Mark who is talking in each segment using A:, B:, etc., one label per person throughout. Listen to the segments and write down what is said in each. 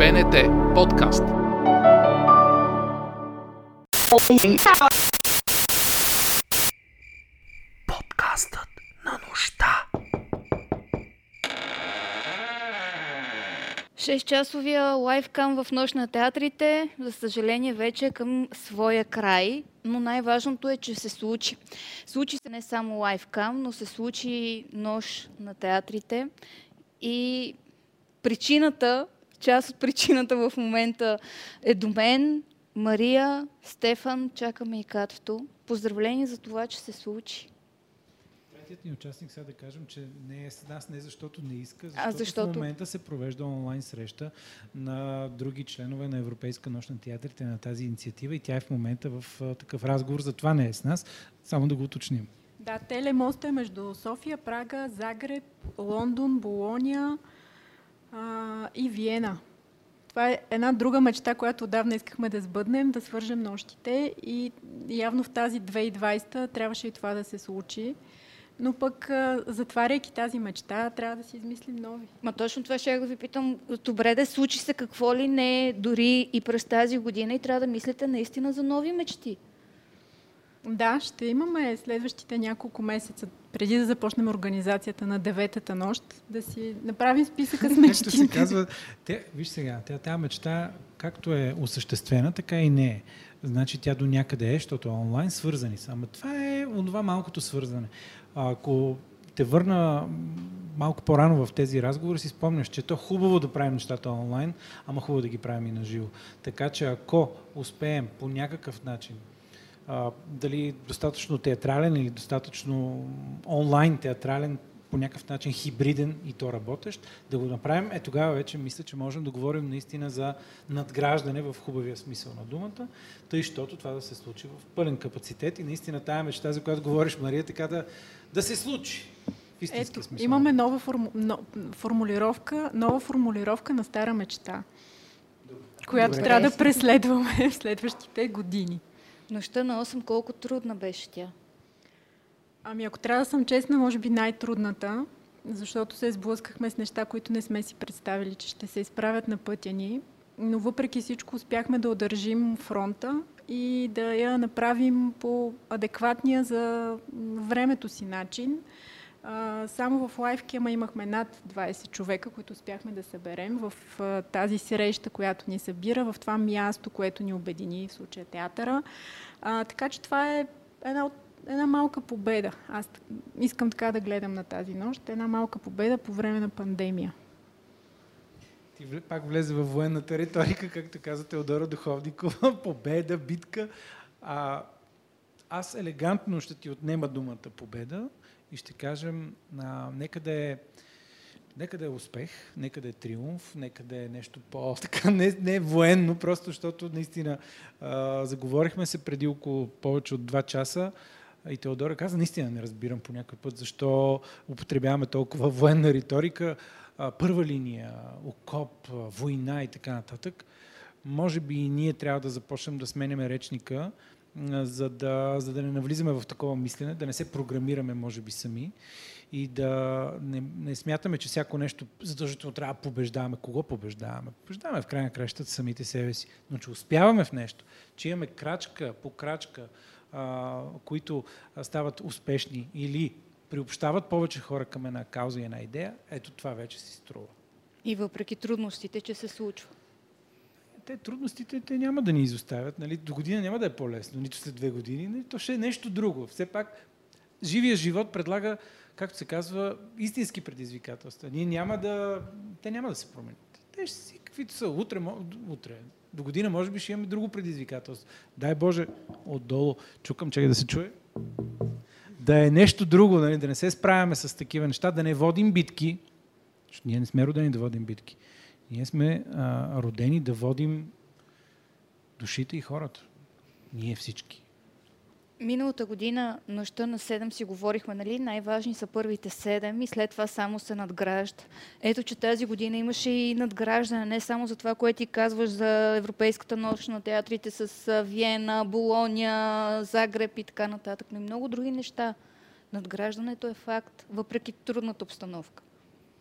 A: БНТ подкаст. Подкастът на нощта.
B: 6-часовия лайфкам в нощ на театрите, за съжаление, вече е към своя край, но най-важното е, че се случи. Случи се не само лайфкам, но се случи нощ на театрите и причината, част от причината в момента е до мен, Мария, Стефан, чакаме и Катото. Поздравление за това, че се случи.
C: Третият ни участник, сега да кажем, че не е с нас не защото не иска, защото,
B: А, защото?
C: в момента се провежда онлайн среща на други членове на Европейска нощ на театрите на тази инициатива и тя е в момента в такъв разговор, затова не е с нас, само да го уточним.
D: Да, телемост е между София, Прага, Загреб, Лондон, Болония а, и Виена. Това е една друга мечта, която отдавна искахме да сбъднем, да свържем нощите и явно в тази 2020 трябваше и това да се случи. Но пък, затваряйки тази мечта, трябва да си измислим нови.
B: Ма точно това ще да ви питам. Добре да случи се какво ли не, дори и през тази година и трябва да мислите наистина за нови мечти.
D: Да, ще имаме следващите няколко месеца, преди да започнем организацията на деветата нощ, да си направим списъка с
C: Както се
D: мечтите.
C: казва, те, виж сега, тя, тази мечта, както е осъществена, така и не е. Значи тя до някъде е, защото е онлайн, свързани са. Ама това е онова малкото свързване. А, ако те върна малко по-рано в тези разговори, си спомняш, че то хубаво да правим нещата онлайн, ама хубаво да ги правим и на живо. Така че ако успеем по някакъв начин а, дали достатъчно театрален или достатъчно онлайн театрален, по някакъв начин хибриден и то работещ, да го направим, е тогава вече мисля, че можем да говорим наистина за надграждане в хубавия смисъл на думата, тъй, щото това да се случи в пълен капацитет и наистина тая мечта, за която говориш, Мария, така да, да се случи. В истински
D: Ето,
C: смисъл.
D: имаме нова форму... но, формулировка, нова формулировка на стара мечта, която
C: Добре.
D: трябва да преследваме в следващите години.
B: Нощта на 8 колко трудна беше тя.
D: Ами ако трябва да съм честна, може би най-трудната, защото се сблъскахме с неща, които не сме си представили, че ще се изправят на пътя ни. Но въпреки всичко успяхме да удържим фронта и да я направим по адекватния за времето си начин. Само в лайфкема имахме над 20 човека, които успяхме да съберем в тази среща, която ни събира, в това място, което ни обедини, в случая театъра. Така че това е една от една малка победа. Аз искам така да гледам на тази нощ. Една малка победа по време на пандемия.
C: Ти пак влезе във военната риторика, както каза Теодора Духовникова, победа, битка. А, аз елегантно ще ти отнема думата победа и ще кажем, а, нека да е Нека да е успех, нека да е триумф, нека да е нещо по-така, не, не е военно, просто защото наистина а, заговорихме се преди около повече от два часа. И Теодора каза, наистина не разбирам по някой път защо употребяваме толкова военна риторика, а, първа линия, окоп, война и така нататък. Може би и ние трябва да започнем да сменяме речника, за да, за да не навлизаме в такова мислене, да не се програмираме, може би, сами и да не, не смятаме, че всяко нещо задължително трябва да побеждаваме. Кого побеждаваме? Побеждаваме в край на кращата самите себе си. Но че успяваме в нещо, че имаме крачка по крачка, а, които стават успешни или приобщават повече хора към една кауза и една идея, ето това вече си струва.
B: И въпреки трудностите, че се случва.
C: Те трудностите те няма да ни изоставят. Нали? До година няма да е по-лесно, нито след две години. Нали? То ще е нещо друго. Все пак живия живот предлага, както се казва, истински предизвикателства. Ние няма да, те няма да се променят. Те ще си каквито са. Утре, утре. До година може би ще имаме друго предизвикателство. Дай Боже, отдолу, чукам, чакай да се чуе. Да е нещо друго, нали? да не се справяме с такива неща, да не водим битки, защото ние не сме родени да водим битки. Ние сме а, родени да водим душите и хората. Ние всички.
B: Миналата година, нощта на 7 си говорихме, нали? Най-важни са първите 7 и след това само се надгражда. Ето, че тази година имаше и надграждане, не само за това, което ти казваш за Европейската нощ на театрите с Виена, Болония, Загреб и така нататък, но и много други неща. Надграждането е факт, въпреки трудната обстановка.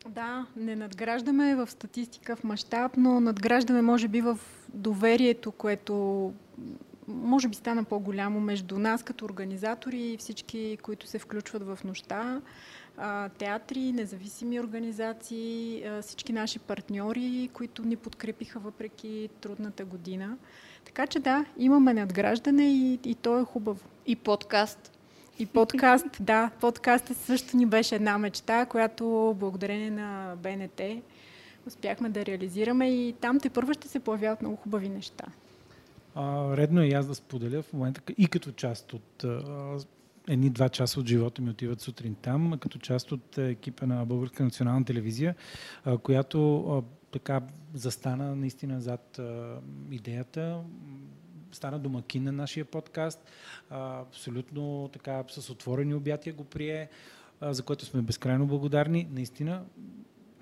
D: Да, не надграждаме в статистика, в мащаб, но надграждаме може би в доверието, което може би стана по-голямо между нас като организатори и всички, които се включват в нощта, театри, независими организации, всички наши партньори, които ни подкрепиха въпреки трудната година. Така че да, имаме надграждане и, и то е хубаво.
B: И подкаст.
D: И подкаст, да. Подкастът също ни беше една мечта, която благодарение на БНТ успяхме да реализираме и там те първо ще се появяват много хубави неща.
C: А, редно е и аз да споделя в момента и като част от а, едни два часа от живота ми отиват сутрин там, като част от екипа на Българска национална телевизия, която така застана наистина зад идеята, стана домакин на нашия подкаст, а, абсолютно така с отворени обятия го прие, а, за което сме безкрайно благодарни. Наистина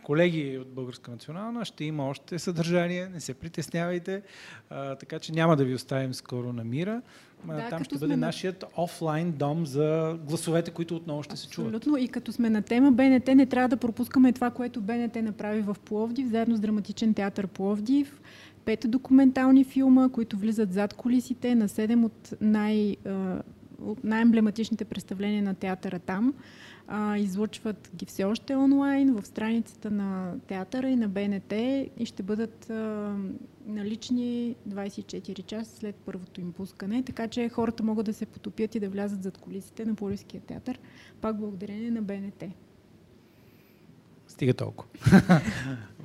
C: колеги от Българска национална, ще има още съдържание, не се притеснявайте, а, така че няма да ви оставим скоро на мира. Да, Там ще бъде на... нашият офлайн дом за гласовете, които отново ще
D: Абсолютно.
C: се чуват.
D: Абсолютно. И като сме на тема БНТ, не трябва да пропускаме това, което БНТ направи в Пловдив, заедно с Драматичен театър Пловдив. Пет документални филма, които влизат зад колисите на седем от най- от най-емблематичните представления на театъра там. А, излучват ги все още онлайн в страницата на театъра и на БНТ и ще бъдат а, налични 24 часа след първото им пускане, така че хората могат да се потопят и да влязат зад колисите на Полиския театър, пак благодарение на БНТ.
C: Стига толкова.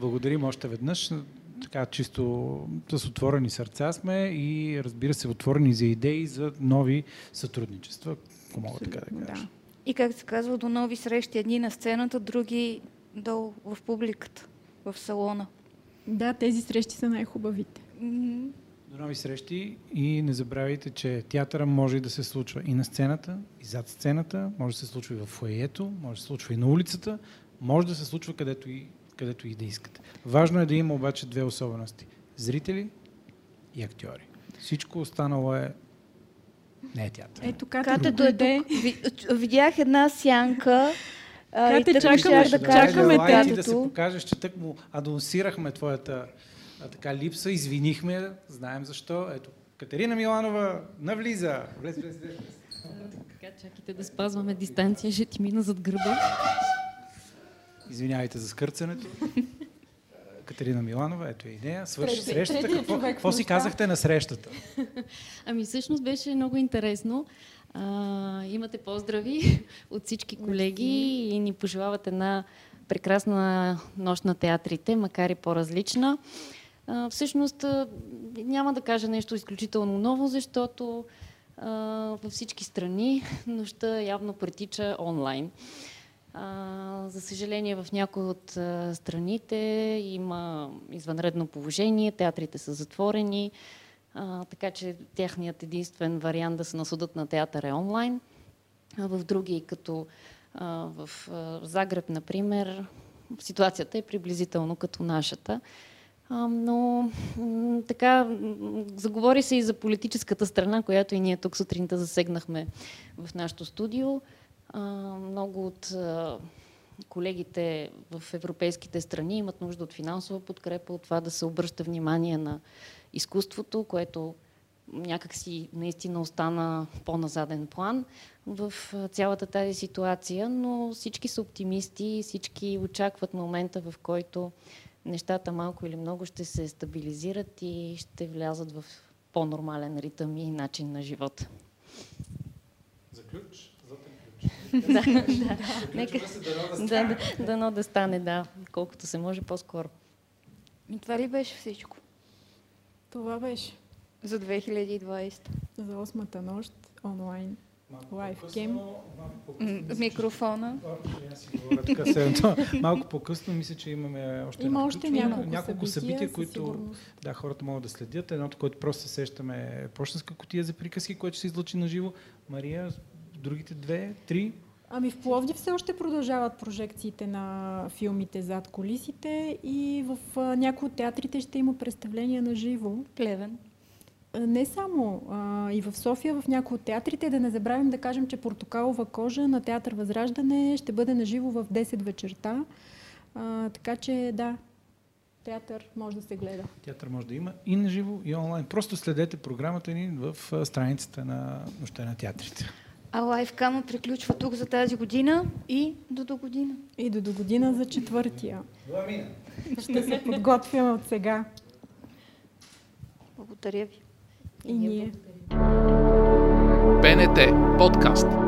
C: Благодарим още веднъж така чисто с отворени сърца сме и разбира се отворени за идеи за нови сътрудничества, ако мога така да кажа. Да.
B: И как се казва, до нови срещи, едни на сцената, други долу в публиката, в салона.
D: Да, тези срещи са най-хубавите.
C: Mm-hmm. До нови срещи и не забравяйте, че театъра може да се случва и на сцената, и зад сцената, може да се случва и в фойето, може да се случва и на улицата, може да се случва където и където и да искате. Важно е да има обаче две особености. Зрители и актьори. Всичко останало е не е театър.
D: Ето Кате дойде.
B: Видях една сянка.
D: Кате, чакаме, да, чакаме
C: тятото. Да се покажеш, че тък му анонсирахме твоята а, така липса, извинихме, знаем защо. Ето, Катерина Миланова навлиза. Влез, влез, влез.
E: Така, чакайте да спазваме дистанция, ще ти мина зад гърба.
C: Извинявайте за скърцането. Катерина Миланова, ето е идея. Свърши Трет, срещата. Какво, какво си казахте на срещата?
E: Ами всъщност беше много интересно. А, имате поздрави от всички колеги и ни пожелават една прекрасна нощ на театрите, макар и по-различна. А, всъщност няма да кажа нещо изключително ново, защото а, във всички страни нощта явно претича онлайн. За съжаление, в някои от страните има извънредно положение, театрите са затворени, така че техният единствен вариант да се насудат на театър е онлайн. А в други, като в Загреб, например, ситуацията е приблизително като нашата. Но така, заговори се и за политическата страна, която и ние тук сутринта засегнахме в нашото студио много от колегите в европейските страни имат нужда от финансова подкрепа, от това да се обръща внимание на изкуството, което някакси наистина остана по-назаден план в цялата тази ситуация, но всички са оптимисти, всички очакват момента, в който нещата малко или много ще се стабилизират и ще влязат в по-нормален ритъм и начин на живота. Да, да. Нека, да, да, дано да стане, да, колкото се може по-скоро.
B: И това ли беше всичко?
D: Това беше.
B: За 2020.
D: За осмата нощ, онлайн. Лайф
C: гейм.
B: Микрофона.
C: малко по-късно мисля, че имаме още,
D: Има още няколко,
C: няколко събития, събития които да, хората могат да следят. Едното, което просто се сещаме е почтенска котия за приказки, което се излъчи на живо. Мария, другите две, три?
D: Ами в Пловдив все още продължават прожекциите на филмите зад колисите и в някои от театрите ще има представления на живо.
B: Плевен.
D: Не само. А, и в София, в някои от театрите, да не забравим да кажем, че Портокалова кожа на театър Възраждане ще бъде на живо в 10 вечерта. А, така че да, театър може да се гледа.
C: Театър може да има и на живо, и онлайн. Просто следете програмата ни в страницата на Нощта на театрите.
B: А лайфкама приключва тук за тази година и до до година.
D: И до до година за четвъртия. Ще се подготвяме от сега.
B: Благодаря ви.
D: И ние.
A: БНТ подкаст.